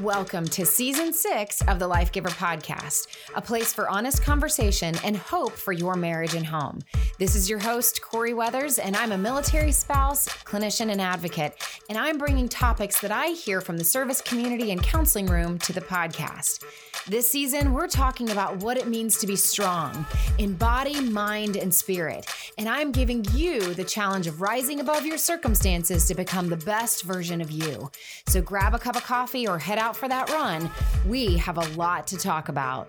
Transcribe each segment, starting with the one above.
Welcome to season six of the Life Giver podcast, a place for honest conversation and hope for your marriage and home. This is your host, Corie Weathers, and I'm a military spouse, clinician, and advocate. And I'm bringing topics that I hear from the service community and counseling room to the podcast. This season, we're talking about what it means to be strong in body, mind, and spirit. And I'm giving you the challenge of rising above your circumstances to become the best version of you. So grab a cup of coffee or head out for that run. We have a lot to talk about.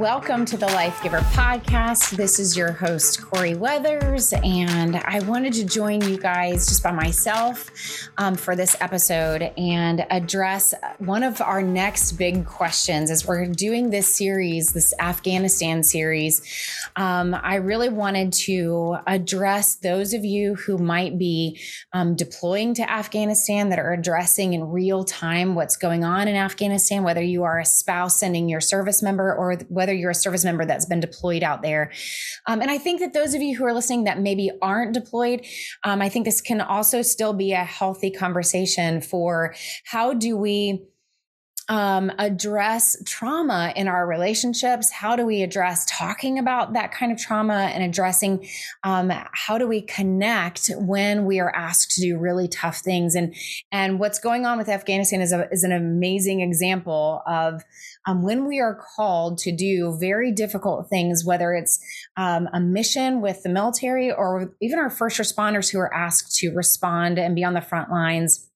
Welcome to the Life Giver podcast. This is your host, Corie Weathers, and I wanted to join you guys just by myself um, for this episode and address one of our next big questions as we're doing this series, this Afghanistan series. Um, I really wanted to address those of you who might be um, deploying to Afghanistan that are addressing in real time what's going on in Afghanistan, whether you are a spouse sending your service member or whether you're a service member that's been deployed out there. Um, and I think that those of you who are listening that maybe aren't deployed, um, I think this can also still be a healthy conversation for how do we um, address trauma in our relationships? How do we address talking about that kind of trauma and addressing um, how do we connect when we are asked to do really tough things? And and what's going on with Afghanistan is a, is an amazing example of um, when we are called to do very difficult things, whether it's um, a mission with the military or even our first responders who are asked to respond and be on the front lines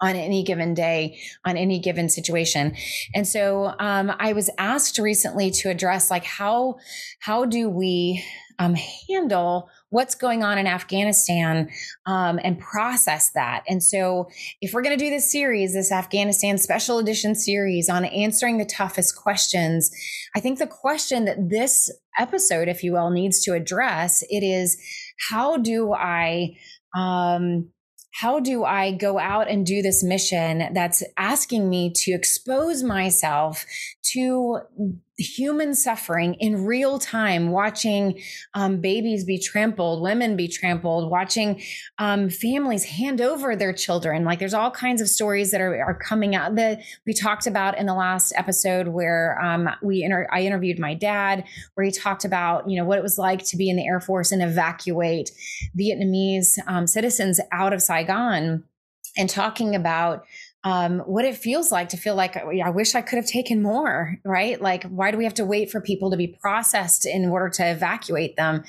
on any given day, on any given situation. And so um, I was asked recently to address like how how do we um, handle what's going on in Afghanistan um, and process that. And so, if we're going to do this series, this Afghanistan special edition series on answering the toughest questions, I think the question that this episode, if you will, needs to address it is how do I um, how do I go out and do this mission that's asking me to expose myself to human suffering in real time, watching um, babies be trampled, women be trampled, watching um, families hand over their children. Like there's all kinds of stories that are, are coming out that we talked about in the last episode where um, we inter- I interviewed my dad, where he talked about you know what it was like to be in the Air Force and evacuate Vietnamese um, citizens out of Saigon, and talking about um, what it feels like to feel like I wish I could have taken more, right? Like, why do we have to wait for people to be processed in order to evacuate them?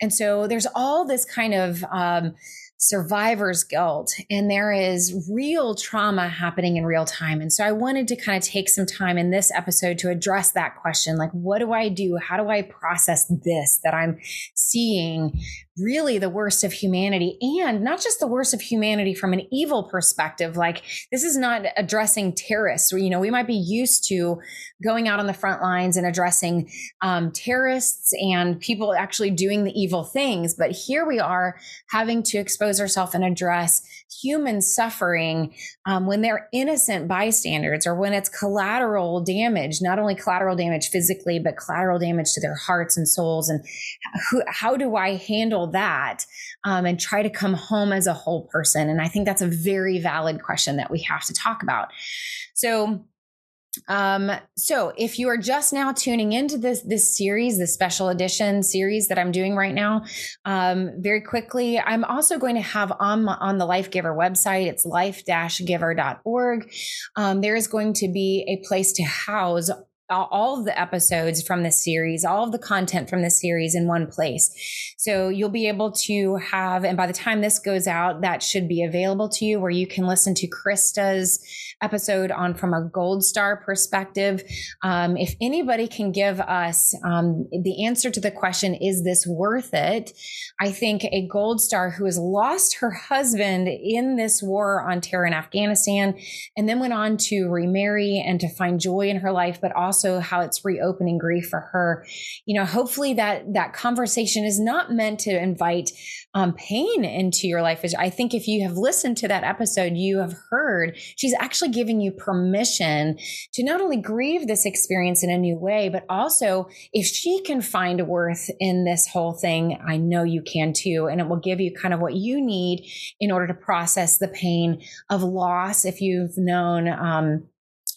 And so there's all this kind of um, survivor's guilt and there is real trauma happening in real time. And so I wanted to kind of take some time in this episode to address that question like, what do I do? How do I process this that I'm seeing really the worst of humanity and not just the worst of humanity from an evil perspective like this is not addressing terrorists you know we might be used to going out on the front lines and addressing um, terrorists and people actually doing the evil things but here we are having to expose ourselves and address human suffering um, when they're innocent bystanders or when it's collateral damage not only collateral damage physically but collateral damage to their hearts and souls and who, how do i handle that um, and try to come home as a whole person? And I think that's a very valid question that we have to talk about. So, um, so if you are just now tuning into this this series, this special edition series that I'm doing right now, um, very quickly, I'm also going to have on my, on the Life Giver website. It's life-giver.org. Um, there is going to be a place to house all of the episodes from this series, all of the content from this series in one place. So you'll be able to have, and by the time this goes out, that should be available to you where you can listen to Krista's episode on from a gold star perspective. Um, if anybody can give us um, the answer to the question, is this worth it? I think a gold star who has lost her husband in this war on terror in Afghanistan and then went on to remarry and to find joy in her life, but also how it's reopening grief for her. You know, hopefully that that conversation is not meant to invite um, pain into your life. Is, I think if you have listened to that episode, you have heard she's actually giving you permission to not only grieve this experience in a new way, but also if she can find worth in this whole thing, I know you can too. And it will give you kind of what you need in order to process the pain of loss. If you've known, um,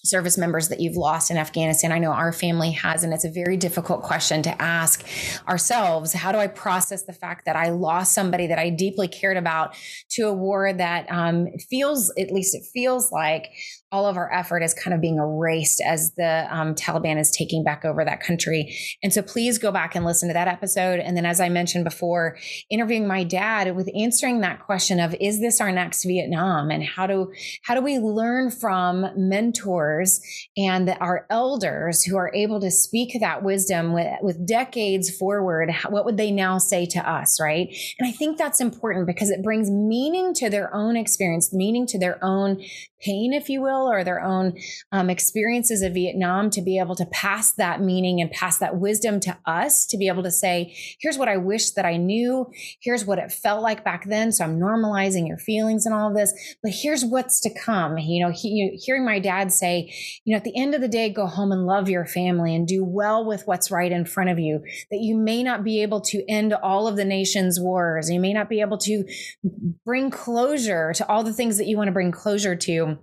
service members that you've lost in Afghanistan? I know our family has, and it's a very difficult question to ask ourselves. How do I process the fact that I lost somebody that I deeply cared about to a war that um, feels, at least it feels like, all of our effort is kind of being erased as the um, Taliban is taking back over that country. And so please go back and listen to that episode. And then, as I mentioned before, interviewing my dad with answering that question of is this our next Vietnam, and how do how do we learn from mentors and our elders who are able to speak that wisdom with, with decades forward? What would they now say to us, right? And I think that's important because it brings meaning to their own experience, meaning to their own pain, if you will, or their own um, experiences of Vietnam to be able to pass that meaning and pass that wisdom to us to be able to say, here's what I wish that I knew. Here's what it felt like back then. So I'm normalizing your feelings and all of this, but here's what's to come. You know, he, hearing my dad say, you know, at the end of the day, go home and love your family and do well with what's right in front of you, that you may not be able to end all of the nation's wars. You may not be able to bring closure to all the things that you want to bring closure to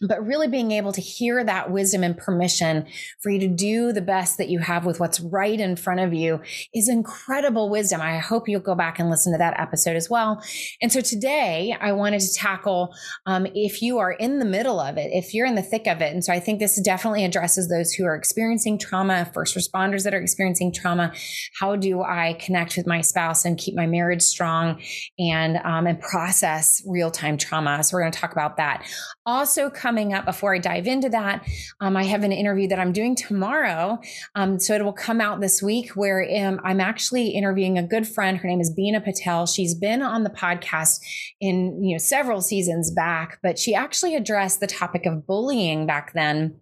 but really being able to hear that wisdom and permission for you to do the best that you have with what's right in front of you is incredible wisdom. I hope you'll go back and listen to that episode as well. And so today I wanted to tackle um, if you are in the middle of it, if you're in the thick of it. And so I think this definitely addresses those who are experiencing trauma, first responders that are experiencing trauma. How do I connect with my spouse and keep my marriage strong and um, and process real time trauma? So we're going to talk about that. Also coming up before I dive into that, um, I have an interview that I'm doing tomorrow. Um, so it will come out this week where um, I'm actually interviewing a good friend. Her name is Beena Patel. She's been on the podcast in you know several seasons back, but she actually addressed the topic of bullying back then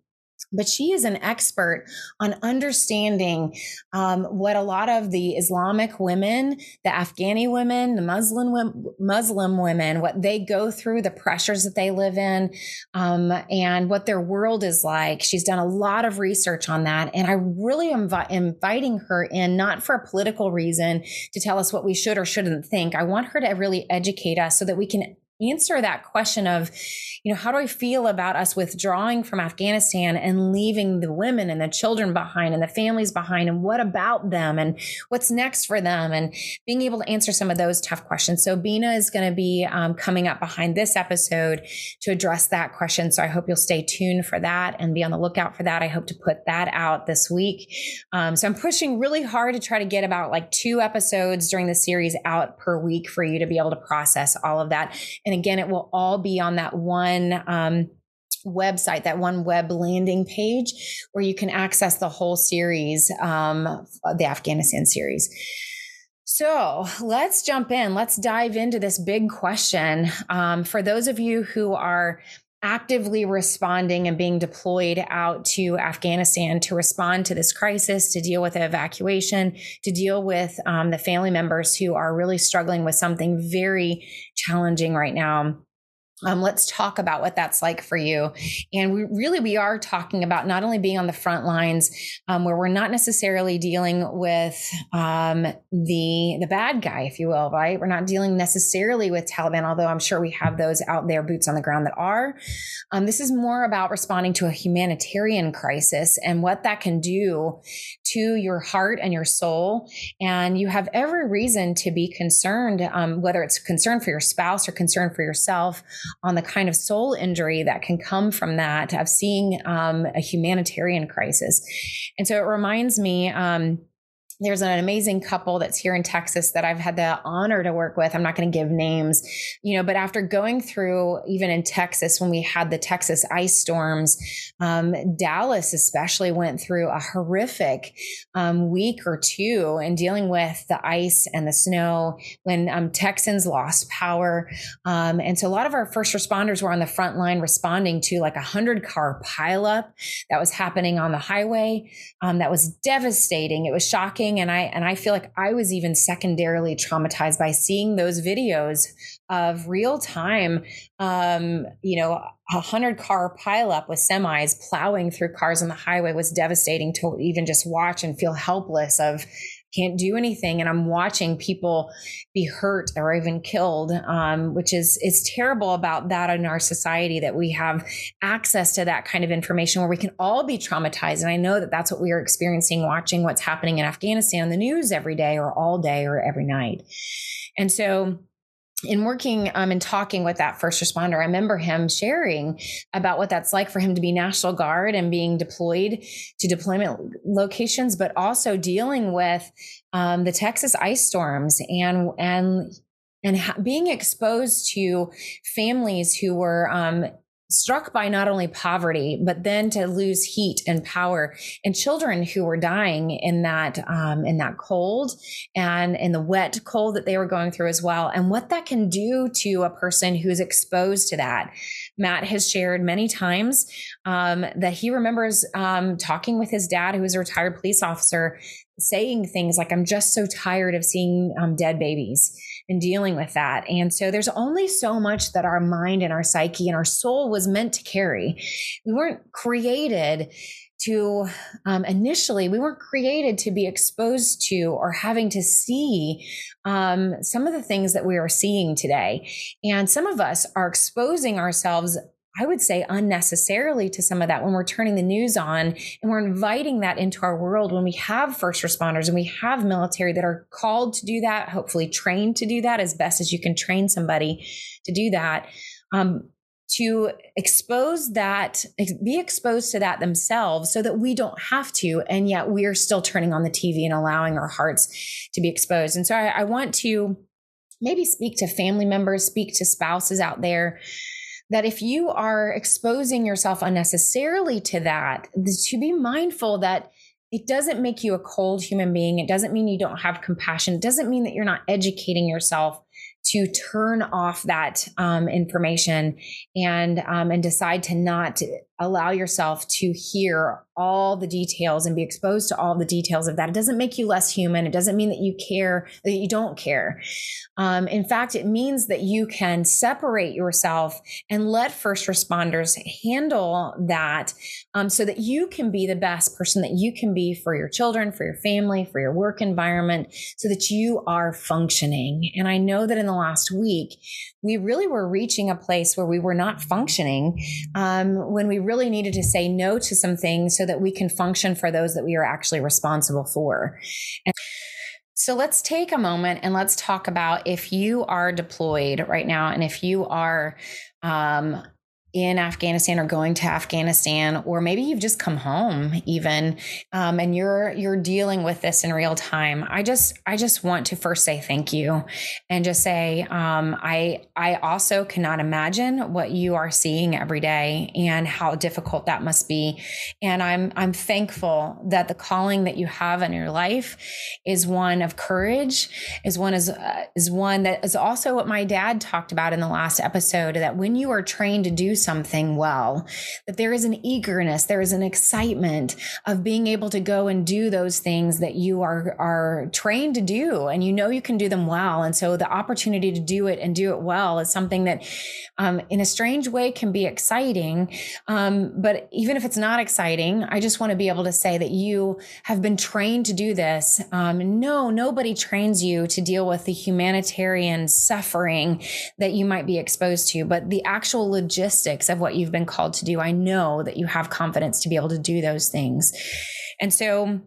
but she is an expert on understanding um, what a lot of the Islamic women, the Afghani women, the Muslim Muslim women, what they go through, the pressures that they live in, um, and what their world is like. She's done a lot of research on that, and I really am invi- inviting her in not for a political reason to tell us what we should or shouldn't think. I want her to really educate us so that we can answer that question of, you know, how do I feel about us withdrawing from Afghanistan and leaving the women and the children behind and the families behind? And what about them? And what's next for them? And being able to answer some of those tough questions. So, Beena is going to be um, coming up behind this episode to address that question. So, I hope you'll stay tuned for that and be on the lookout for that. I hope to put that out this week. Um, so, I'm pushing really hard to try to get about like two episodes during the series out per week for you to be able to process all of that. And again, it will all be on that one um, website, that one web landing page where you can access the whole series, um, the Afghanistan series. So let's jump in. Let's dive into this big question. Um, for those of you who are actively responding and being deployed out to Afghanistan to respond to this crisis, to deal with the evacuation, to deal with um, the family members who are really struggling with something very challenging right now. Um, let's talk about what that's like for you. And we really we are talking about not only being on the front lines, um, where we're not necessarily dealing with um, the the bad guy, if you will, right? We're not dealing necessarily with Taliban, although I'm sure we have those out there, boots on the ground, that are. Um, this is more about responding to a humanitarian crisis and what that can do to your heart and your soul. And you have every reason to be concerned, um, whether it's concern for your spouse or concern for yourself on the kind of soul injury that can come from that of seeing um, a humanitarian crisis. And so it reminds me. Um, there's an amazing couple that's here in Texas that I've had the honor to work with. I'm not going to give names, you know, but after going through, even in Texas, when we had the Texas ice storms, um, Dallas especially went through a horrific um, week or two in dealing with the ice and the snow when um, Texans lost power. Um, and so a lot of our first responders were on the front line responding to like a hundred car pileup that was happening on the highway. Um, that was devastating. It was shocking and i and i feel like i was even secondarily traumatized by seeing those videos of real time um, you know a hundred car pileup with semis plowing through cars on the highway was devastating to even just watch and feel helpless of can't do anything and i'm watching people be hurt or even killed um, which is is terrible about that in our society that we have access to that kind of information where we can all be traumatized. And i know that that's what we are experiencing watching what's happening in afghanistan on the news every day or all day or every night. And so in working um, and talking with that first responder, I remember him sharing about what that's like for him to be National Guard and being deployed to deployment locations, but also dealing with um, the Texas ice storms and and and being exposed to families who were um, struck by not only poverty, but then to lose heat and power and children who were dying in that, um, in that cold and in the wet cold that they were going through as well. And what that can do to a person who's exposed to that. Matt has shared many times um, that he remembers um, talking with his dad, who was a retired police officer, saying things like, I'm just so tired of seeing um, dead babies and dealing with that. And so there's only so much that our mind and our psyche and our soul was meant to carry. We weren't created to um, initially we weren't created to be exposed to or having to see um, some of the things that we are seeing today and some of us are exposing ourselves I would say unnecessarily to some of that when we're turning the news on and we're inviting that into our world when we have first responders and we have military that are called to do that, hopefully trained to do that as best as you can train somebody to do that. Um, to expose that, be exposed to that themselves so that we don't have to. And yet we're still turning on the TV and allowing our hearts to be exposed. And so I, I want to maybe speak to family members, speak to spouses out there that if you are exposing yourself unnecessarily to that, to be mindful that it doesn't make you a cold human being. It doesn't mean you don't have compassion. It doesn't mean that you're not educating yourself to turn off that um, information and um, and decide to not allow yourself to hear all the details and be exposed to all the details of that. It doesn't make you less human. It doesn't mean that you care, that you don't care. Um, in fact, it means that you can separate yourself and let first responders handle that um, so that you can be the best person that you can be for your children, for your family, for your work environment, so that you are functioning. And I know that in the last week, we really were reaching a place where we were not functioning um, when we really needed to say no to some things so that we can function for those that we are actually responsible for. And so let's take a moment and let's talk about if you are deployed right now and if you are um, in Afghanistan or going to Afghanistan, or maybe you've just come home even, um, and you're you're dealing with this in real time. I just I just want to first say thank you, and just say um, I I also cannot imagine what you are seeing every day and how difficult that must be, and I'm I'm thankful that the calling that you have in your life is one of courage, is one is uh, is one that is also what my dad talked about in the last episode that when you are trained to do something well, that there is an eagerness, there is an excitement of being able to go and do those things that you are, are trained to do and you know you can do them well. And so the opportunity to do it and do it well is something that um, in a strange way can be exciting. Um, but even if it's not exciting, I just want to be able to say that you have been trained to do this. Um, no, nobody trains you to deal with the humanitarian suffering that you might be exposed to, but the actual logistics of what you've been called to do. I know that you have confidence to be able to do those things. And so,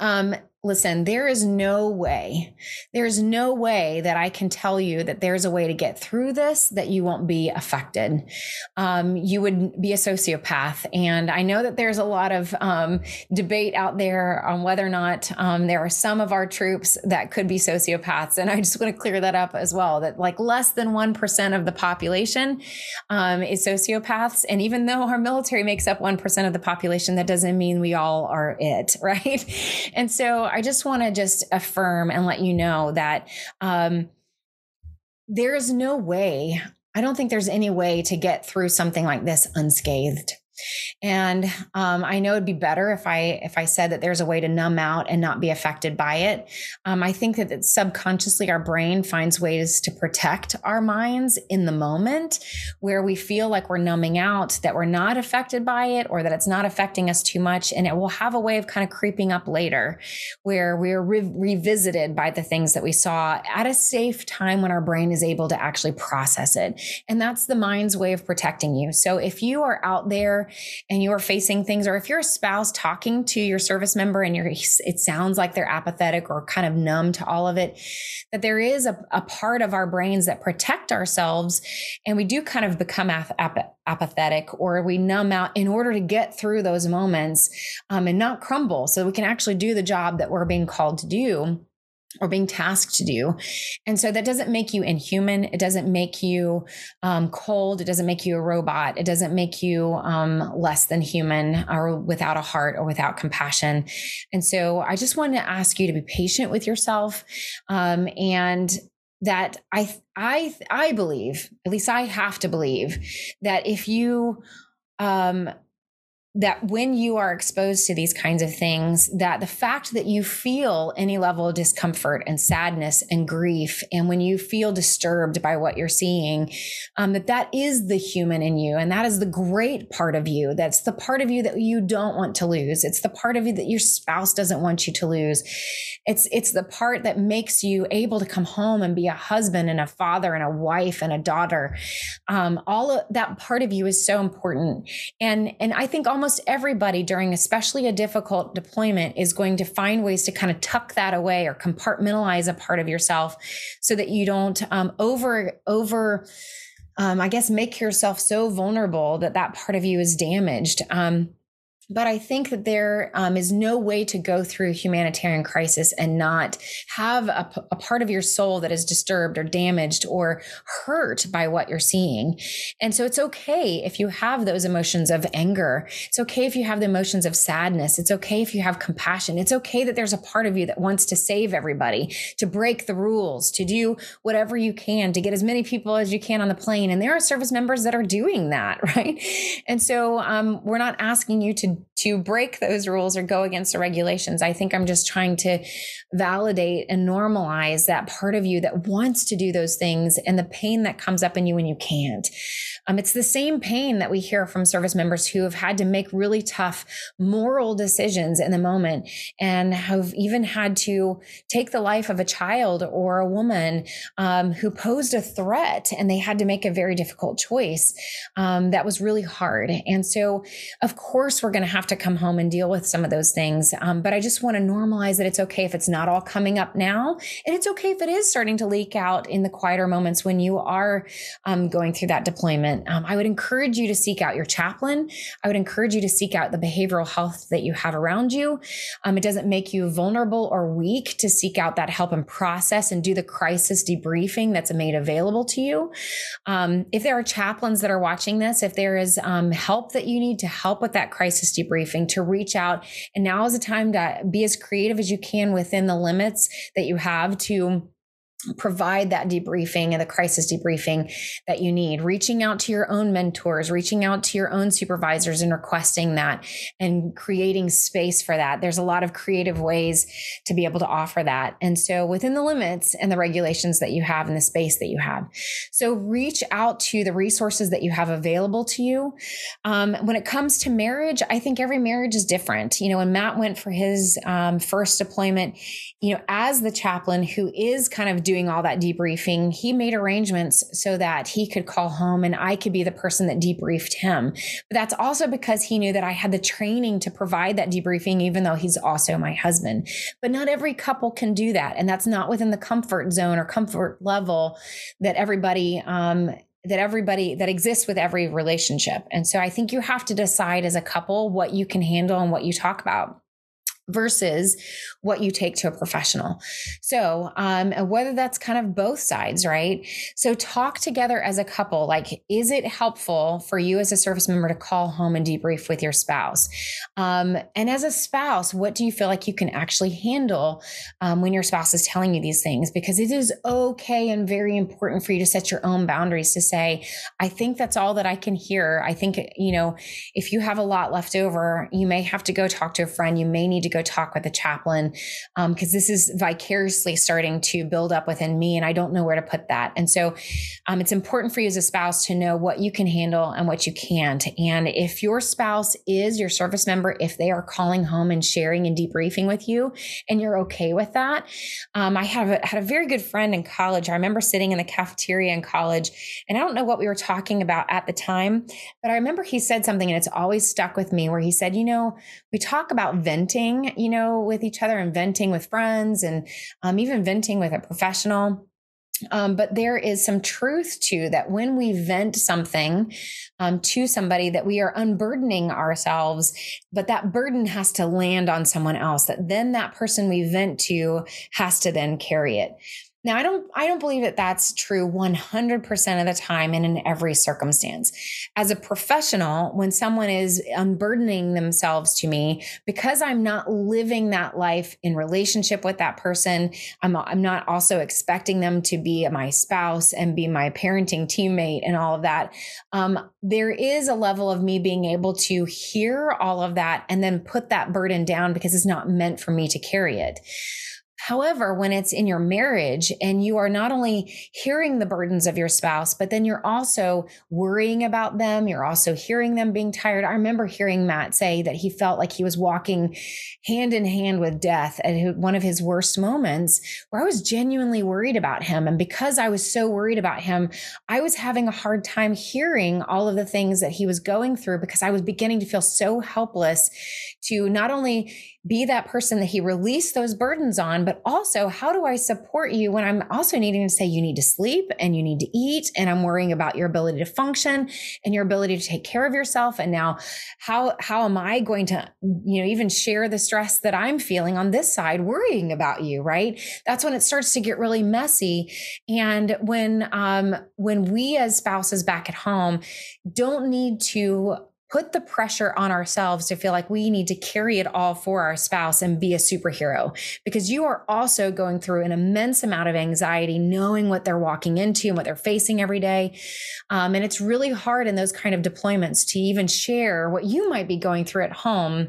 um, listen, there is no way, there is no way that I can tell you that there's a way to get through this that you won't be affected. Um, you would be a sociopath. And I know that there's a lot of um, debate out there on whether or not um, there are some of our troops that could be sociopaths. And I just want to clear that up as well that like less than 1% of the population um, is sociopaths. And even though our military makes up 1% of the population, that doesn't mean we all are it, right? And so I just want to just affirm and let you know that um, there is no way. I don't think there's any way to get through something like this unscathed. And um, I know it'd be better if I if I said that there's a way to numb out and not be affected by it. Um, I think that, subconsciously our brain finds ways to protect our minds in the moment where we feel like we're numbing out, that we're not affected by it, or that it's not affecting us too much, and it will have a way of kind of creeping up later, where we're re- revisited by the things that we saw at a safe time when our brain is able to actually process it, and that's the mind's way of protecting you. So if you are out there and you are facing things, or if you're a spouse talking to your service member and you're, it sounds like they're apathetic or kind of numb to all of it, that there is a, a part of our brains that protect ourselves. And we do kind of become ap- ap- apathetic or we numb out in order to get through those moments um, and not crumble so we can actually do the job that we're being called to do or being tasked to do. And so that doesn't make you inhuman. It doesn't make you um, cold. It doesn't make you a robot. It doesn't make you um, less than human or without a heart or without compassion. And so I just want to ask you to be patient with yourself um, and that I I I believe, at least I have to believe that if you um that when you are exposed to these kinds of things that the fact that you feel any level of discomfort and sadness and grief and when you feel disturbed by what you're seeing um, that that is the human in you and that is the great part of you. That's the part of you that you don't want to lose. It's the part of you that your spouse doesn't want you to lose. It's it's the part that makes you able to come home and be a husband and a father and a wife and a daughter. Um, all of that part of you is so important. And and i think almost almost everybody during especially a difficult deployment is going to find ways to kind of tuck that away or compartmentalize a part of yourself so that you don't um, over over um, i guess make yourself so vulnerable that that part of you is damaged. Um, but I think that there um, is no way to go through humanitarian crisis and not have a, a, part of your soul that is disturbed or damaged or hurt by what you're seeing. And so it's okay if you have those emotions of anger. It's okay if you have the emotions of sadness. It's okay if you have compassion. It's okay that there's a part of you that wants to save everybody, to break the rules, to do whatever you can to get as many people as you can on the plane. And there are service members that are doing that, right? And so um, we're not asking you to to break those rules or go against the regulations. I think I'm just trying to validate and normalize that part of you that wants to do those things and the pain that comes up in you when you can't. Um, it's the same pain that we hear from service members who have had to make really tough moral decisions in the moment and have even had to take the life of a child or a woman um, who posed a threat and they had to make a very difficult choice um, that was really hard. And so, of course, we're going to have to come home and deal with some of those things. Um, but I just want to normalize that it's okay if it's not all coming up now. And it's okay if it is starting to leak out in the quieter moments when you are um, going through that deployment um, I would encourage you to seek out your chaplain. I would encourage you to seek out the behavioral health that you have around you. Um, it doesn't make you vulnerable or weak to seek out that help and process and do the crisis debriefing that's made available to you. Um, if there are chaplains that are watching this, if there is um, help that you need to help with that crisis debriefing, to reach out. And now is the time to be as creative as you can within the limits that you have to provide that debriefing and the crisis debriefing that you need. Reaching out to your own mentors reaching out to your own supervisors and requesting that and creating space for that. There's a lot of creative ways to be able to offer that. And so within the limits and the regulations that you have in the space that you have. So reach out to the resources that you have available to you. Um, when it comes to marriage i think every marriage is different. You know when matt went for his um, first deployment you know as the chaplain who is kind of doing all that debriefing, he made arrangements so that he could call home and I could be the person that debriefed him. But that's also because he knew that I had the training to provide that debriefing, even though he's also my husband. But not every couple can do that. And that's not within the comfort zone or comfort level that everybody, um, that everybody that exists with every relationship. And so I think you have to decide as a couple what you can handle and what you talk about. versus what you take to a professional. So, um, whether that's kind of both sides, right? So, talk together as a couple. Like, is it helpful for you as a service member to call home and debrief with your spouse? Um, and as a spouse, what do you feel like you can actually handle um, when your spouse is telling you these things? Because it is okay and very important for you to set your own boundaries to say, I think that's all that I can hear. I think, you know, if you have a lot left over, you may have to go talk to a friend. You may need to go talk with a chaplain because um, this is vicariously starting to build up within me and I don't know where to put that. And so um, it's important for you as a spouse to know what you can handle and what you can't. And if your spouse is your service member, if they are calling home and sharing and debriefing with you and you're okay with that, um, I have a, had a very good friend in college. I remember sitting in the cafeteria in college and I don't know what we were talking about at the time, but I remember he said something and it's always stuck with me where he said, you know, we talk about venting you know, with each other and venting with friends and um, even venting with a professional. Um, but there is some truth to that when we vent something um, to somebody that we are unburdening ourselves but that burden has to land on someone else that then that person we vent to has to then carry it now, I don't I don't believe that that's true 100% of the time and in every circumstance. As a professional, when someone is unburdening themselves to me because I'm not living that life in relationship with that person, I'm I'm not also expecting them to be my spouse and be my parenting teammate and all of that. Um, there is a level of me being able to hear all of that and then put that burden down because it's not meant for me to carry it. However, when it's in your marriage and you are not only hearing the burdens of your spouse, but then you're also worrying about them, you're also hearing them being tired. I remember hearing Matt say that he felt like he was walking hand in hand with death at one of his worst moments where I was genuinely worried about him. And because I was so worried about him, I was having a hard time hearing all of the things that he was going through because I was beginning to feel so helpless to not only be that person that he released those burdens on, but also how do I support you when I'm also needing to say you need to sleep and you need to eat and I'm worrying about your ability to function and your ability to take care of yourself and now how how am I going to you know even share the stress that I'm feeling on this side worrying about you, right? That's when it starts to get really messy and when um when we as spouses back at home don't need to put the pressure on ourselves to feel like we need to carry it all for our spouse and be a superhero because you are also going through an immense amount of anxiety knowing what they're walking into and what they're facing every day um, and it's really hard in those kind of deployments to even share what you might be going through at home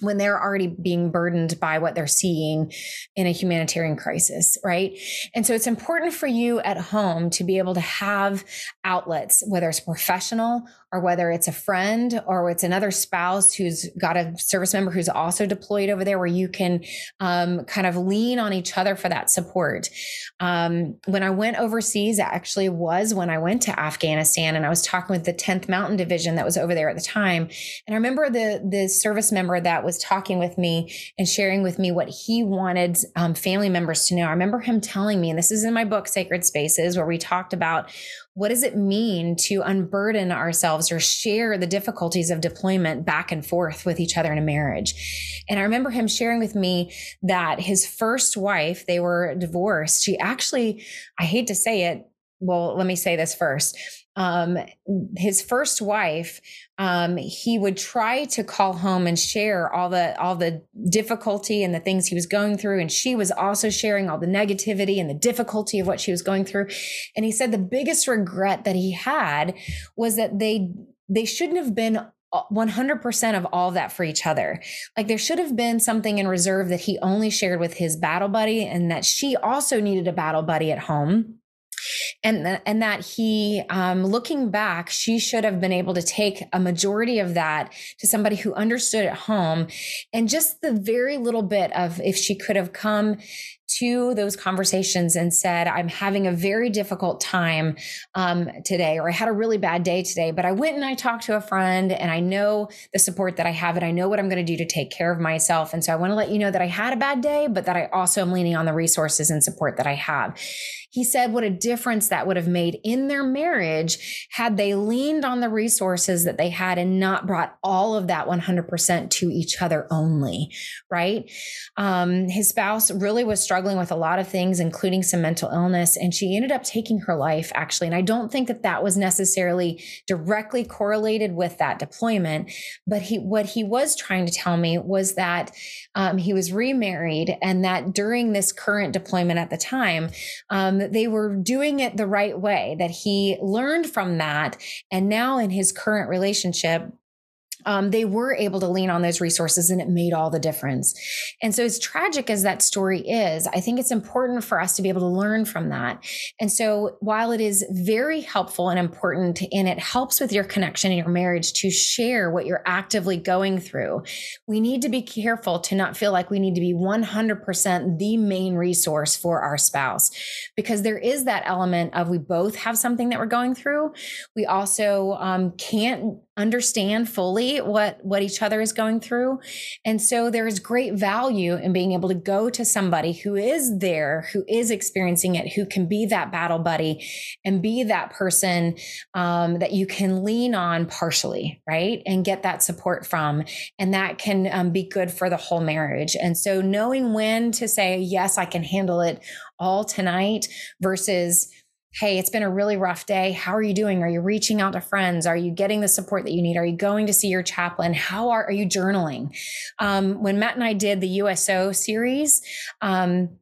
when they're already being burdened by what they're seeing in a humanitarian crisis, right? And so it's important for you at home to be able to have outlets, whether it's professional or whether it's a friend or it's another spouse who's got a service member who's also deployed over there where you can um, kind of lean on each other for that support. Um, when I went overseas, it actually was when I went to Afghanistan and I was talking with the 10th Mountain Division that was over there at the time. And I remember the, the service member that was talking with me and sharing with me what he wanted um, family members to know. I remember him telling me, and this is in my book, Sacred Spaces, where we talked about what does it mean to unburden ourselves or share the difficulties of deployment back and forth with each other in a marriage? And I remember him sharing with me that his first wife, they were divorced. She actually, I hate to say it, well, let me say this first um, his first wife, um, he would try to call home and share all the all the difficulty and the things he was going through, and she was also sharing all the negativity and the difficulty of what she was going through. And he said the biggest regret that he had was that they they shouldn't have been 100% of all that for each other. Like there should have been something in reserve that he only shared with his battle buddy and that she also needed a battle buddy at home and and that he um, looking back she should have been able to take a majority of that to somebody who understood at home and just the very little bit of if she could have come to those conversations and said, I'm having a very difficult time um, today, or I had a really bad day today, but I went and I talked to a friend and I know the support that I have and I know what I'm going to do to take care of myself. And so I want to let you know that I had a bad day, but that I also am leaning on the resources and support that I have. He said what a difference that would have made in their marriage had they leaned on the resources that they had and not brought all of that 100% to each other only, right? Um, his spouse really was struggling with a lot of things, including some mental illness, and she ended up taking her life actually. And I don't think that that was necessarily directly correlated with that deployment, but he, what he was trying to tell me was that um, he was remarried and that during this current deployment at the time, um, that they were doing it the right way, that he learned from that. And now in his current relationship, um, they were able to lean on those resources and it made all the difference. And so, as tragic as that story is, I think it's important for us to be able to learn from that. And so, while it is very helpful and important and it helps with your connection in your marriage to share what you're actively going through, we need to be careful to not feel like we need to be 100% the main resource for our spouse because there is that element of we both have something that we're going through. We also um, can't understand fully what what each other is going through. And so there is great value in being able to go to somebody who is there who is experiencing it who can be that battle buddy and be that person um, that you can lean on partially right? And get that support from. And that can um, be good for the whole marriage. And so knowing when to say yes i can handle it all tonight versus Hey, it's been a really rough day. How are you doing? Are you reaching out to friends? Are you getting the support that you need? Are you going to see your chaplain? How are, are you journaling? Um, when Matt and I did the USO series, um,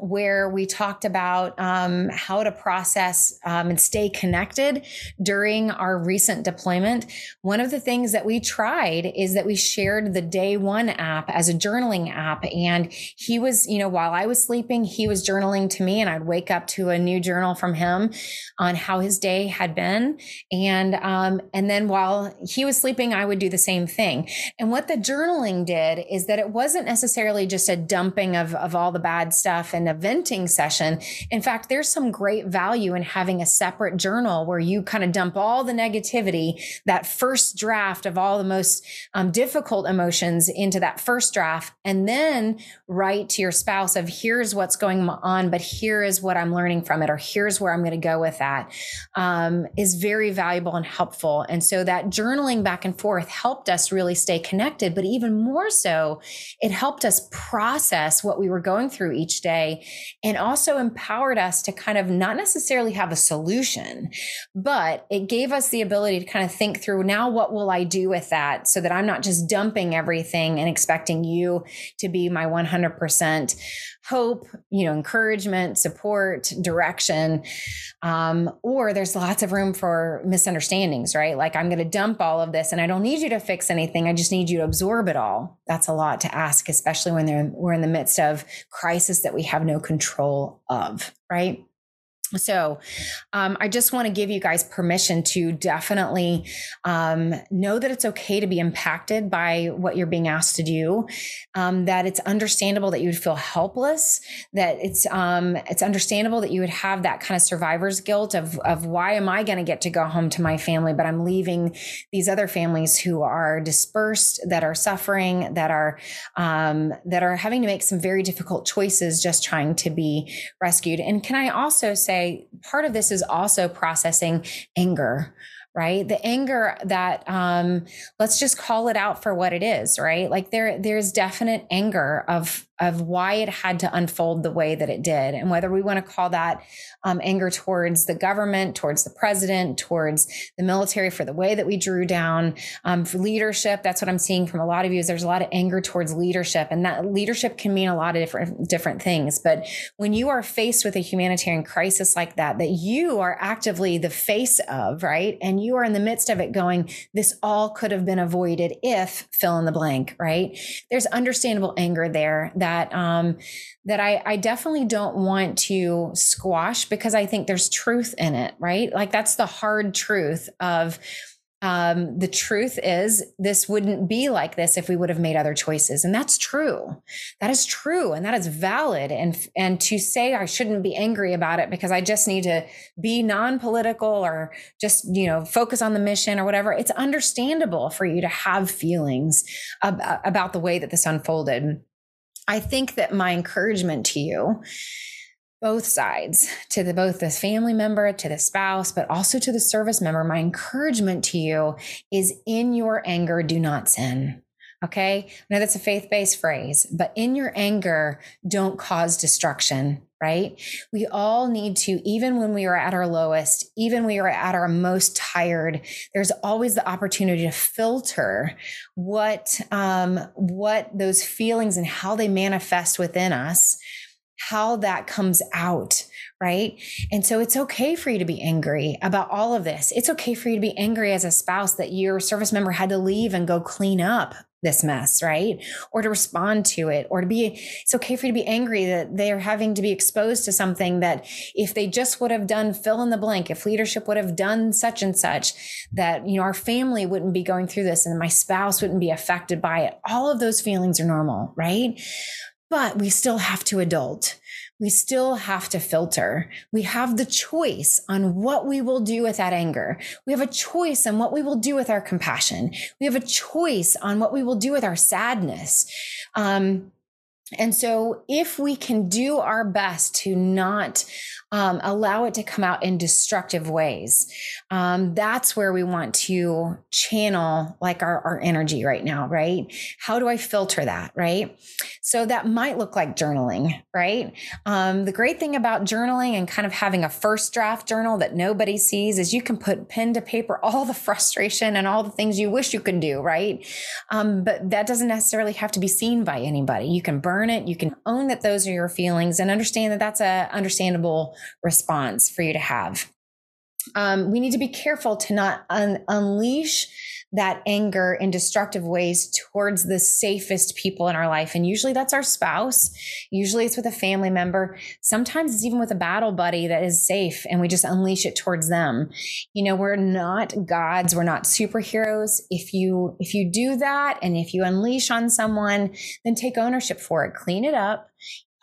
where we talked about um, how to process um, and stay connected during our recent deployment. One of the things that we tried is that we shared the day one app as a journaling app. And he was, you know, while I was sleeping, he was journaling to me, and I'd wake up to a new journal from him on how his day had been. And, um, and then while he was sleeping, I would do the same thing. And what the journaling did is that it wasn't necessarily just a dumping of, of all the bad stuff and a venting session. In fact, there's some great value in having a separate journal where you kind of dump all the negativity, that first draft of all the most um, difficult emotions into that first draft, and then write to your spouse of here's what's going on, but here is what I'm learning from it, or here's where I'm going to go with that, um, is very valuable and helpful. And so that journaling back and forth helped us really stay connected, but even more so, it helped us process what we were going through each day and also empowered us to kind of not necessarily have a solution, but it gave us the ability to kind of think through now what will I do with that so that I'm not just dumping everything and expecting you to be my 100% hope, you know, encouragement, support, direction. Um, or there's lots of room for misunderstandings, right? Like I'm going to dump all of this and I don't need you to fix anything. I just need you to absorb it all. That's a lot to ask, especially when we're in the midst of crisis that we have no control of, right? So, um, I just want to give you guys permission to definitely um, know that it's okay to be impacted by what you're being asked to do. Um, that it's understandable that you would feel helpless. That it's um, it's understandable that you would have that kind of survivor's guilt of of why am I going to get to go home to my family, but I'm leaving these other families who are dispersed, that are suffering, that are um, that are having to make some very difficult choices, just trying to be rescued. And can I also say say part of this is also processing anger right? The anger that um let's just call it out for what it is right? Like there there's definite anger of of why it had to unfold the way that it did and whether we want to call that um, anger towards the government towards the president towards the military for the way that we drew down um, for leadership. That's what i'm seeing from a lot of you is there's a lot of anger towards leadership and that leadership can mean a lot of different different things but when you are faced with a humanitarian crisis like that that you are actively the face of right? And you are in the midst of it going this all could have been avoided if fill in the blank right there's understandable anger there that um, that I, I definitely don't want to squash because I think there's truth in it, right? Like that's the hard truth of um, the truth is this wouldn't be like this if we would have made other choices and that's true. That is true and that is valid and and to say i shouldn't be angry about it because i just need to be non-political or just you know focus on the mission or whatever it's understandable for you to have feelings ab- about the way that this unfolded. I think that my encouragement to you both sides to the both the family member to the spouse but also to the service member. My encouragement to you is in your anger do not sin okay? I know that's a faith-based phrase but in your anger don't cause destruction right? We all need to even when we are at our lowest even we are at our most tired there's always the opportunity to filter what um what those feelings and how they manifest within us how that comes out, right? And so it's okay for you to be angry about all of this. It's okay for you to be angry as a spouse that your service member had to leave and go clean up this mess, right? Or to respond to it, or to be, it's okay for you to be angry that they're having to be exposed to something that if they just would have done fill in the blank, if leadership would have done such and such, that, you know, our family wouldn't be going through this and my spouse wouldn't be affected by it. All of those feelings are normal, right? But we still have to adult. We still have to filter. We have the choice on what we will do with that anger. We have a choice on what we will do with our compassion. We have a choice on what we will do with our sadness. Um, and so, if we can do our best to not um, allow it to come out in destructive ways, um, that's where we want to channel like our, our energy right now, right? How do I filter that, right? So, that might look like journaling, right? Um, the great thing about journaling and kind of having a first draft journal that nobody sees is you can put pen to paper all the frustration and all the things you wish you could do, right? Um, but that doesn't necessarily have to be seen by anybody. You can burn it. You can own that those are your feelings and understand that that's a understandable response for you to have. Um, we need to be careful to not un- unleash that anger in destructive ways towards the safest people in our life. And usually that's our spouse. Usually it's with a family member. Sometimes it's even with a battle buddy that is safe and we just unleash it towards them. You know, we're not gods. We're not superheroes. If you, if you do that and if you unleash on someone, then take ownership for it. Clean it up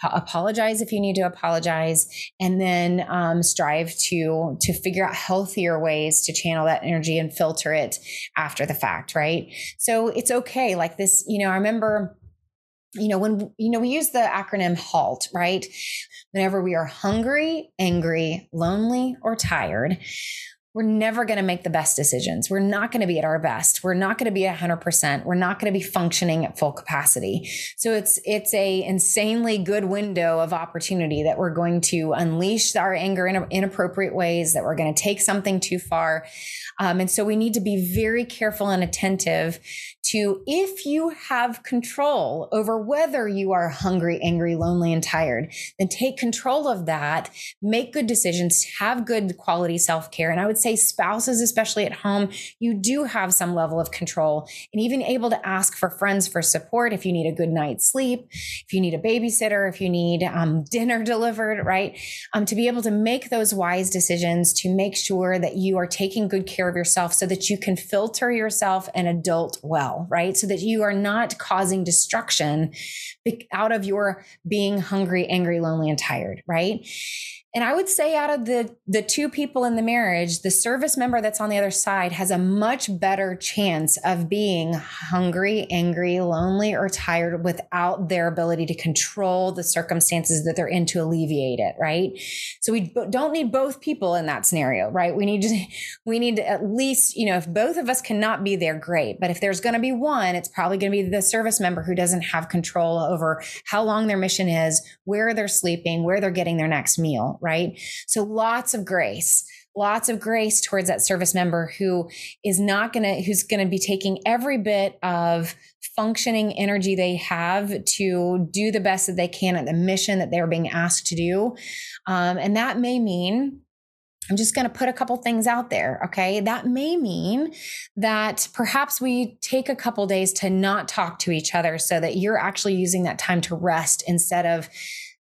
apologize if you need to apologize and then um, strive to to figure out healthier ways to channel that energy and filter it after the fact right? So it's okay like this you know i remember you know when you know we use the acronym halt right? Whenever we are hungry angry lonely or tired we're never going to make the best decisions. We're not going to be at our best. We're not going to be at 100%. We're not going to be functioning at full capacity. So it's it's a insanely good window of opportunity that we're going to unleash our anger in inappropriate ways, that we're going to take something too far. Um, and so we need to be very careful and attentive to if you have control over whether you are hungry, angry, lonely, and tired, then take control of that, make good decisions, have good quality self care. And I would say, spouses, especially at home, you do have some level of control and even able to ask for friends for support if you need a good night's sleep, if you need a babysitter, if you need um, dinner delivered, right? Um, to be able to make those wise decisions to make sure that you are taking good care of yourself so that you can filter yourself and adult well right? So that you are not causing destruction out of your being hungry, angry, lonely, and tired, right? And I would say out of the the two people in the marriage, the service member that's on the other side has a much better chance of being hungry, angry, lonely, or tired without their ability to control the circumstances that they're in to alleviate it, right? So we don't need both people in that scenario, right? We need to we need to at least, you know, if both of us cannot be there, great. But if there's going to be one, it's probably going to be the service member who doesn't have control over how long their mission is, where they're sleeping, where they're getting their next meal right? So lots of grace lots of grace towards that service member who is not going to who's going to be taking every bit of functioning energy they have to do the best that they can at the mission that they're being asked to do um, and that may mean I'm just going to put a couple things out there. Okay. That may mean that perhaps we take a couple days to not talk to each other so that you're actually using that time to rest instead of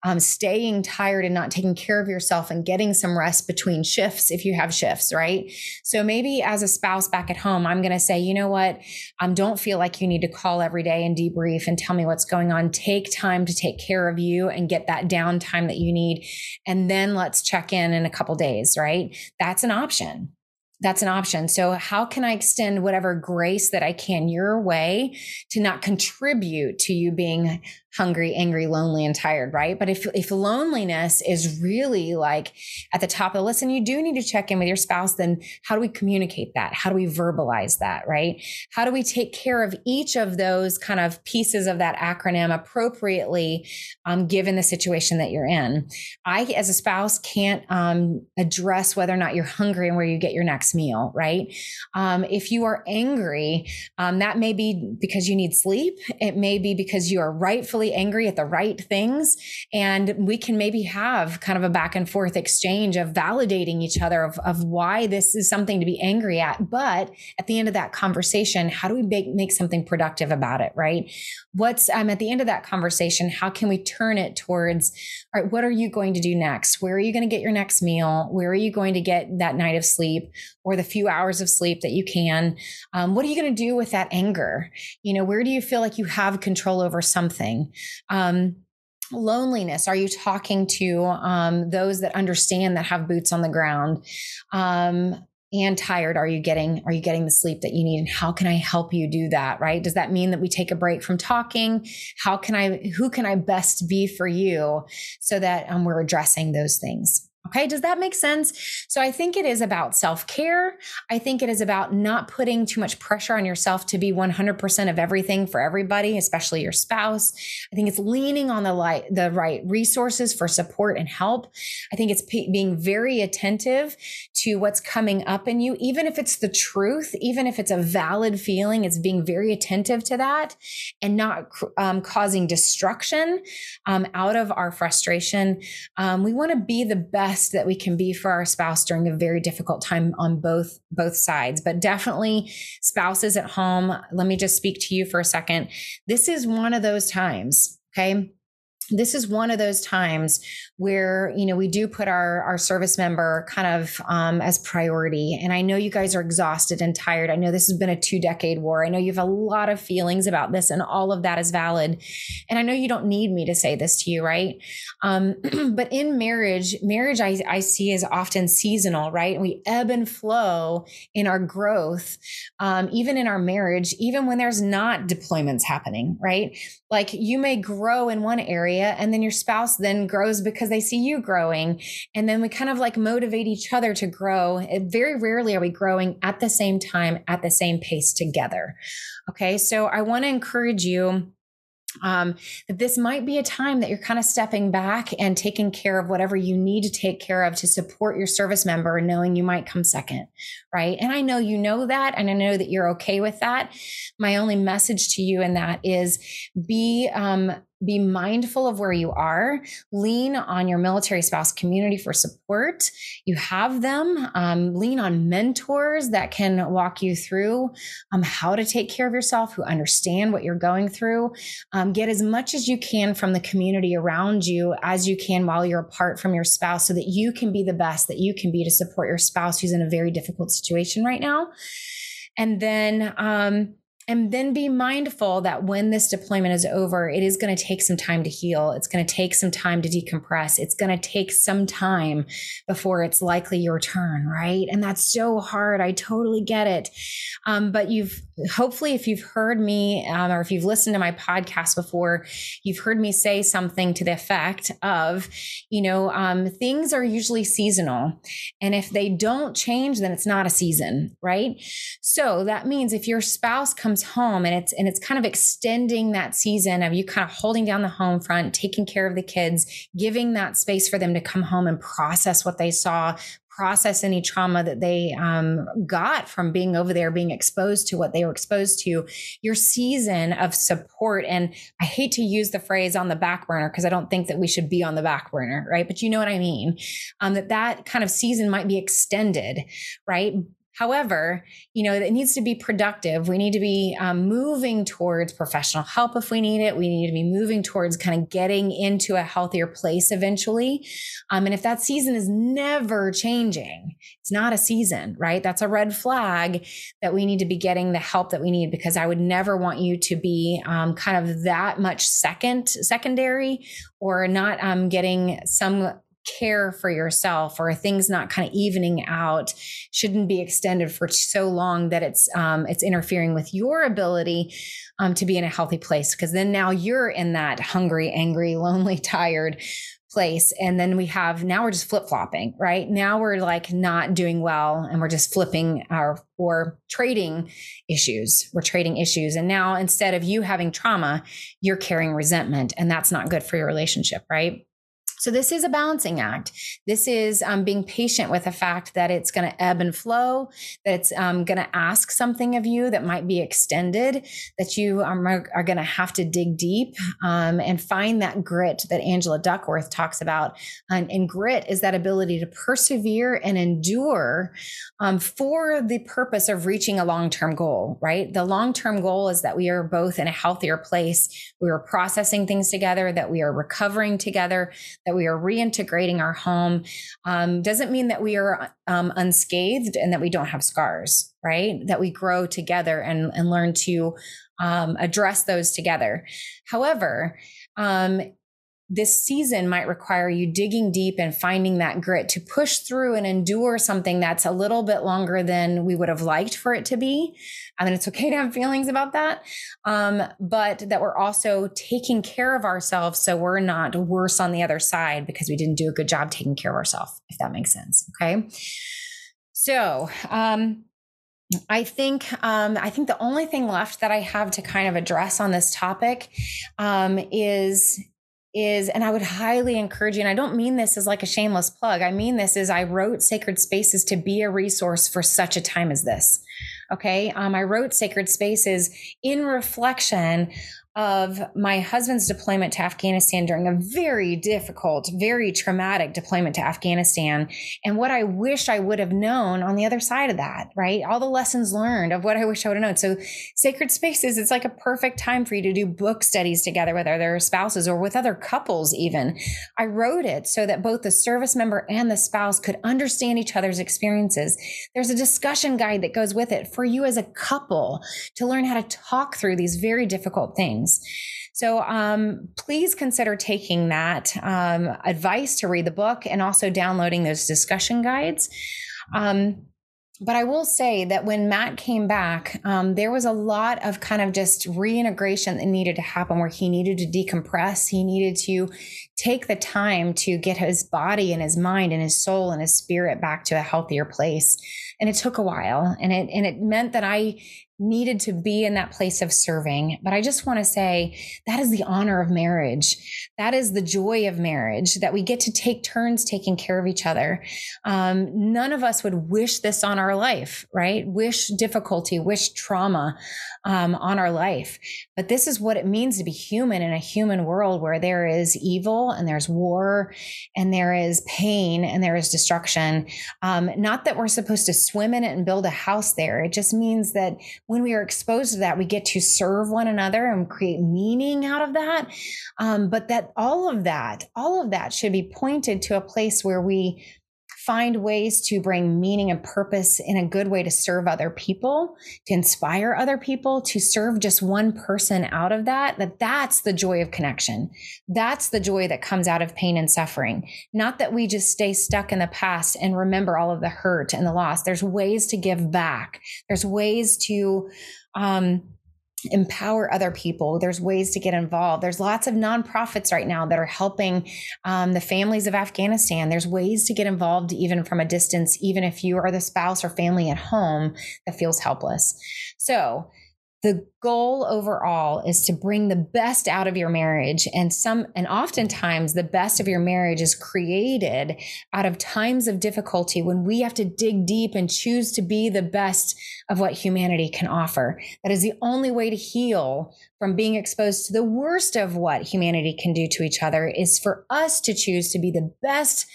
um, staying tired and not taking care of yourself and getting some rest between shifts if you have shifts, right? So maybe as a spouse back at home, I'm going to say, you know what? Um, don't feel like you need to call every day and debrief and tell me what's going on. Take time to take care of you and get that downtime that you need. And then let's check in in a couple days, right? That's an option that's an option. So, how can I extend whatever grace that I can your way to not contribute to you being hungry, angry, lonely, and tired, right? But if, if loneliness is really like at the top of the list, and you do need to check in with your spouse, then how do we communicate that? How do we verbalize that, right? How do we take care of each of those kind of pieces of that acronym appropriately, um, given the situation that you're in? I, as a spouse, can't um, address whether or not you're hungry and where you get your next meal, right? Um, if you are angry, um, that may be because you need sleep. It may be because you are rightfully angry at the right things. And we can maybe have kind of a back and forth exchange of validating each other of, of why this is something to be angry at. But at the end of that conversation, how do we make, make something productive about it? Right. What's, um, at the end of that conversation, how can we turn it towards, all right, what are you going to do next? Where are you going to get your next meal? Where are you going to get that night of sleep or the few hours of sleep that you can? Um, what are you going to do with that anger? You know, where do you feel like you have control over something? Um, loneliness are you talking to um, those that understand that have boots on the ground um, and tired are you getting are you getting the sleep that you need and how can i help you do that right does that mean that we take a break from talking how can i who can i best be for you so that um, we're addressing those things Okay, does that make sense? So I think it is about self care. I think it is about not putting too much pressure on yourself to be 100% of everything for everybody, especially your spouse. I think it's leaning on the light, the right resources for support and help. I think it's p- being very attentive to what's coming up in you, even if it's the truth, even if it's a valid feeling, it's being very attentive to that and not um, causing destruction um, out of our frustration. Um, we want to be the best best that we can be for our spouse during a very difficult time on both both sides. But definitely spouses at home let me just speak to you for a second. This is one of those times okay this is one of those times where you know we do put our our service member kind of um, as priority. And i know you guys are exhausted and tired. I know this has been a two decade war. I know you have a lot of feelings about this and all of that is valid. And i know you don't need me to say this to you right? Um, but in marriage marriage I, I see is often seasonal right? We ebb and flow in our growth um, even in our marriage even when there's not deployments happening right like you may grow in one area and then your spouse then grows because they see you growing. And then we kind of like motivate each other to grow. Very rarely are we growing at the same time, at the same pace together. Okay. So I want to encourage you um, that this might be a time that you're kind of stepping back and taking care of whatever you need to take care of to support your service member, knowing you might come second, right? And I know you know that, and I know that you're okay with that. My only message to you in that is be um, be mindful of where you are lean on your military spouse community for support. You have them um, lean on mentors that can walk you through um, how to take care of yourself who understand what you're going through. Um, get as much as you can from the community around you as you can while you're apart from your spouse so that you can be the best that you can be to support your spouse who's in a very difficult situation right now. And then um, and then be mindful that when this deployment is over, it is going to take some time to heal. It's going to take some time to decompress. It's going to take some time before it's likely your turn, right? And that's so hard. I totally get it. Um, but you've hopefully, if you've heard me um, or if you've listened to my podcast before, you've heard me say something to the effect of, you know, um, things are usually seasonal. And if they don't change, then it's not a season, right? So that means if your spouse comes comes home and it's and it's kind of extending that season of you kind of holding down the home front taking care of the kids giving that space for them to come home and process what they saw process any trauma that they um, got from being over there, being exposed to what they were exposed to, your season of support. And I hate to use the phrase on the back burner because I don't think that we should be on the back burner, right? But you know what I mean? Um, that that kind of season might be extended, right? However, you know, it needs to be productive. We need to be um, moving towards professional help if we need it. We need to be moving towards kind of getting into a healthier place eventually. Um, and if that season is never changing, it's not a season, right? That's a red flag that we need to be getting the help that we need because I would never want you to be um, kind of that much second, secondary or not um, getting some care for yourself or things not kind of evening out shouldn't be extended for so long that it's um, it's interfering with your ability um, to be in a healthy place because then now you're in that hungry angry lonely tired place and then we have now we're just flip-flopping right? Now we're like not doing well and we're just flipping our or trading issues we're trading issues and now instead of you having trauma you're carrying resentment and that's not good for your relationship right so this is a balancing act. This is um, being patient with the fact that it's going to ebb and flow, that it's um, going to ask something of you that might be extended, that you are, are going to have to dig deep um, and find that grit that Angela Duckworth talks about. And, and grit is that ability to persevere and endure um, for the purpose of reaching a long-term goal. Right, the long-term goal is that we are both in a healthier place. We are processing things together, that we are recovering together, that we are reintegrating our home um, doesn't mean that we are um, unscathed and that we don't have scars, right? That we grow together and, and learn to um, address those together. However, um, this season might require you digging deep and finding that grit to push through and endure something that's a little bit longer than we would have liked for it to be. I mean, it's okay to have feelings about that, um, but that we're also taking care of ourselves so we're not worse on the other side because we didn't do a good job taking care of ourselves, if that makes sense. Okay. So, um, I think um, I think the only thing left that I have to kind of address on this topic um, is is, and I would highly encourage you, and I don't mean this as like a shameless plug. I mean this is I wrote Sacred Spaces to be a resource for such a time as this. Okay. Um, I wrote Sacred Spaces in reflection of my husband's deployment to Afghanistan during a very difficult, very traumatic deployment to Afghanistan, and what I wish I would have known on the other side of that, right? All the lessons learned of what I wish I would have known. So, Sacred Spaces, it's like a perfect time for you to do book studies together with other spouses or with other couples, even. I wrote it so that both the service member and the spouse could understand each other's experiences. There's a discussion guide that goes with it for you as a couple to learn how to talk through these very difficult things things. So um, please consider taking that um, advice to read the book and also downloading those discussion guides. Um, but I will say that when Matt came back, um, there was a lot of kind of just reintegration that needed to happen where he needed to decompress. He needed to take the time to get his body and his mind and his soul and his spirit back to a healthier place. And it took a while. And it, and it meant that I needed to be in that place of serving. But I just want to say that is the honor of marriage. That is the joy of marriage that we get to take turns taking care of each other. Um, none of us would wish this on our life, right? Wish difficulty, wish trauma um, on our life. But this is what it means to be human in a human world where there is evil and there's war and there is pain and there is destruction. Um, not that we're supposed to swim in it and build a house there. It just means that when we are exposed to that, we get to serve one another and create meaning out of that. Um, but that all of that, all of that should be pointed to a place where we find ways to bring meaning and purpose in a good way to serve other people, to inspire other people, to serve just one person out of that, that that's the joy of connection. That's the joy that comes out of pain and suffering. Not that we just stay stuck in the past and remember all of the hurt and the loss. There's ways to give back. There's ways to, um, empower other people. There's ways to get involved. There's lots of nonprofits right now that are helping um, the families of Afghanistan. There's ways to get involved even from a distance, even if you are the spouse or family at home that feels helpless. So, the goal overall is to bring the best out of your marriage. And some and oftentimes the best of your marriage is created out of times of difficulty when we have to dig deep and choose to be the best of what humanity can offer. That is the only way to heal from being exposed to the worst of what humanity can do to each other is for us to choose to be the best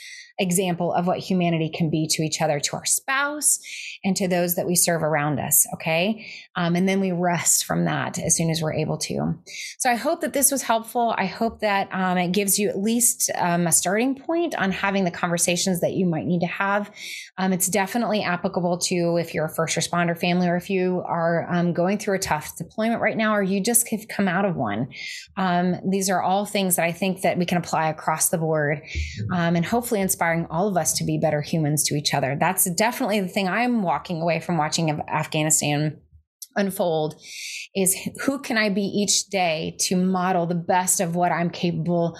example of what humanity can be to each other, to our spouse, and to those that we serve around us. Okay. Um, and then we rest from that as soon as we're able to. So I hope that this was helpful. I hope that um, it gives you at least um, a starting point on having the conversations that you might need to have. Um, it's definitely applicable to if you're a first responder family or if you are um, going through a tough deployment right now or you just have come out of one. Um, these are all things that I think that we can apply across the board and hopefully inspire inspiring all of us to be better humans to each other. That's definitely the thing I'm walking away from watching Afghanistan unfold is who can I be each day to model the best of what I'm capable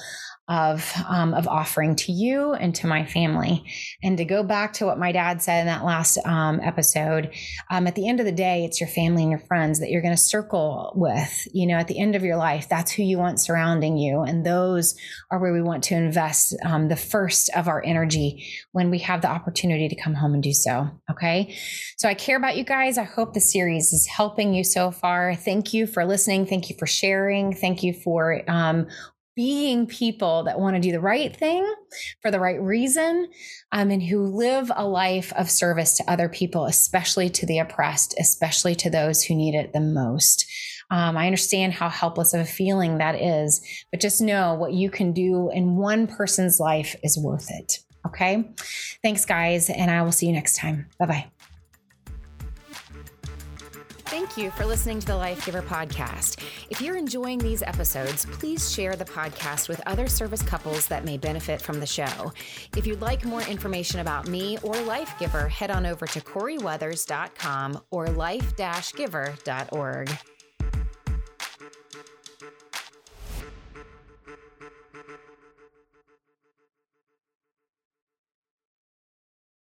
of um, of offering to you and to my family. And to go back to what my dad said in that last um, episode, um, at the end of the day, it's your family and your friends that you're going to circle with. You know, at the end of your life, that's who you want surrounding you, and those are where we want to invest um, the first of our energy when we have the opportunity to come home and do so. Okay, so I care about you guys. I hope the series is helping you so far. Thank you for listening. Thank you for sharing. Thank you for um, being people that want to do the right thing for the right reason um, and who live a life of service to other people, especially to the oppressed, especially to those who need it the most. Um, I understand how helpless of a feeling that is, but just know what you can do in one person's life is worth it. Okay. Thanks, guys. And I will see you next time. Bye bye. Thank you for listening to the Life Giver podcast. If you're enjoying these episodes, please share the podcast with other service couples that may benefit from the show. If you'd like more information about me or Life Giver, head on over to CorieWeathers.com or life-giver.org.